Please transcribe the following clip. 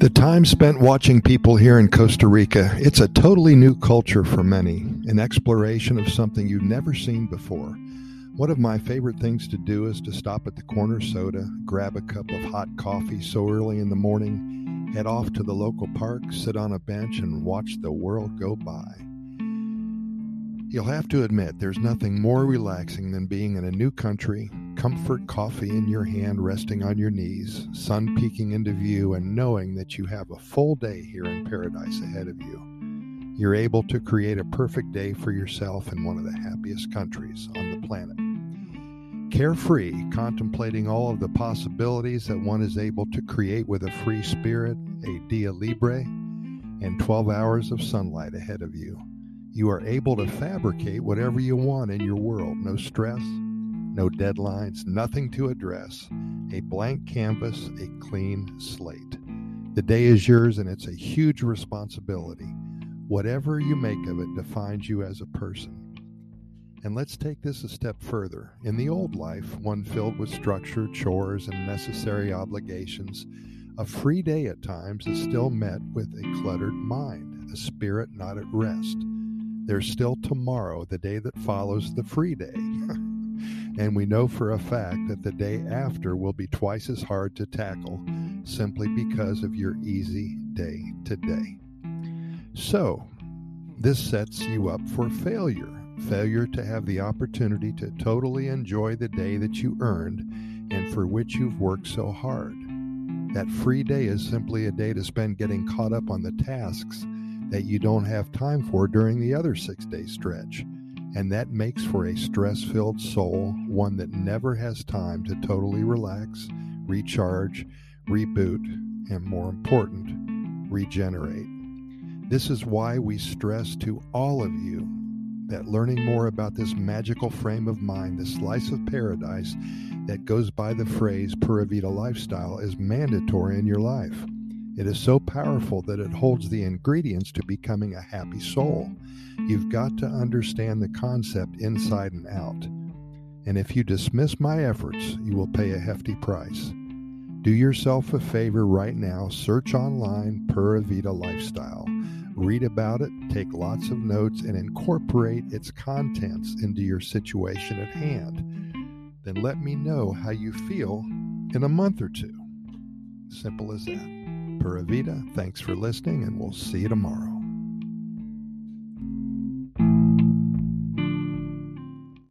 The time spent watching people here in Costa Rica, it's a totally new culture for many, an exploration of something you've never seen before. One of my favorite things to do is to stop at the corner soda, grab a cup of hot coffee so early in the morning, head off to the local park, sit on a bench, and watch the world go by. You'll have to admit there's nothing more relaxing than being in a new country, comfort coffee in your hand resting on your knees, sun peeking into view, and knowing that you have a full day here in paradise ahead of you. You're able to create a perfect day for yourself in one of the happiest countries on the planet. Carefree, contemplating all of the possibilities that one is able to create with a free spirit, a dia libre, and 12 hours of sunlight ahead of you. You are able to fabricate whatever you want in your world. No stress, no deadlines, nothing to address. A blank canvas, a clean slate. The day is yours and it's a huge responsibility. Whatever you make of it defines you as a person. And let's take this a step further. In the old life, one filled with structure, chores, and necessary obligations, a free day at times is still met with a cluttered mind, a spirit not at rest. There's still tomorrow, the day that follows the free day. and we know for a fact that the day after will be twice as hard to tackle simply because of your easy day today. So, this sets you up for failure failure to have the opportunity to totally enjoy the day that you earned and for which you've worked so hard. That free day is simply a day to spend getting caught up on the tasks that you don't have time for during the other six day stretch. And that makes for a stress filled soul, one that never has time to totally relax, recharge, reboot, and more important, regenerate. This is why we stress to all of you that learning more about this magical frame of mind, this slice of paradise that goes by the phrase Pura Vida lifestyle, is mandatory in your life. It is so powerful that it holds the ingredients to becoming a happy soul. You've got to understand the concept inside and out. And if you dismiss my efforts, you will pay a hefty price. Do yourself a favor right now, search online Pura Vida Lifestyle. Read about it, take lots of notes, and incorporate its contents into your situation at hand. Then let me know how you feel in a month or two. Simple as that. Pura Vida. Thanks for listening, and we'll see you tomorrow.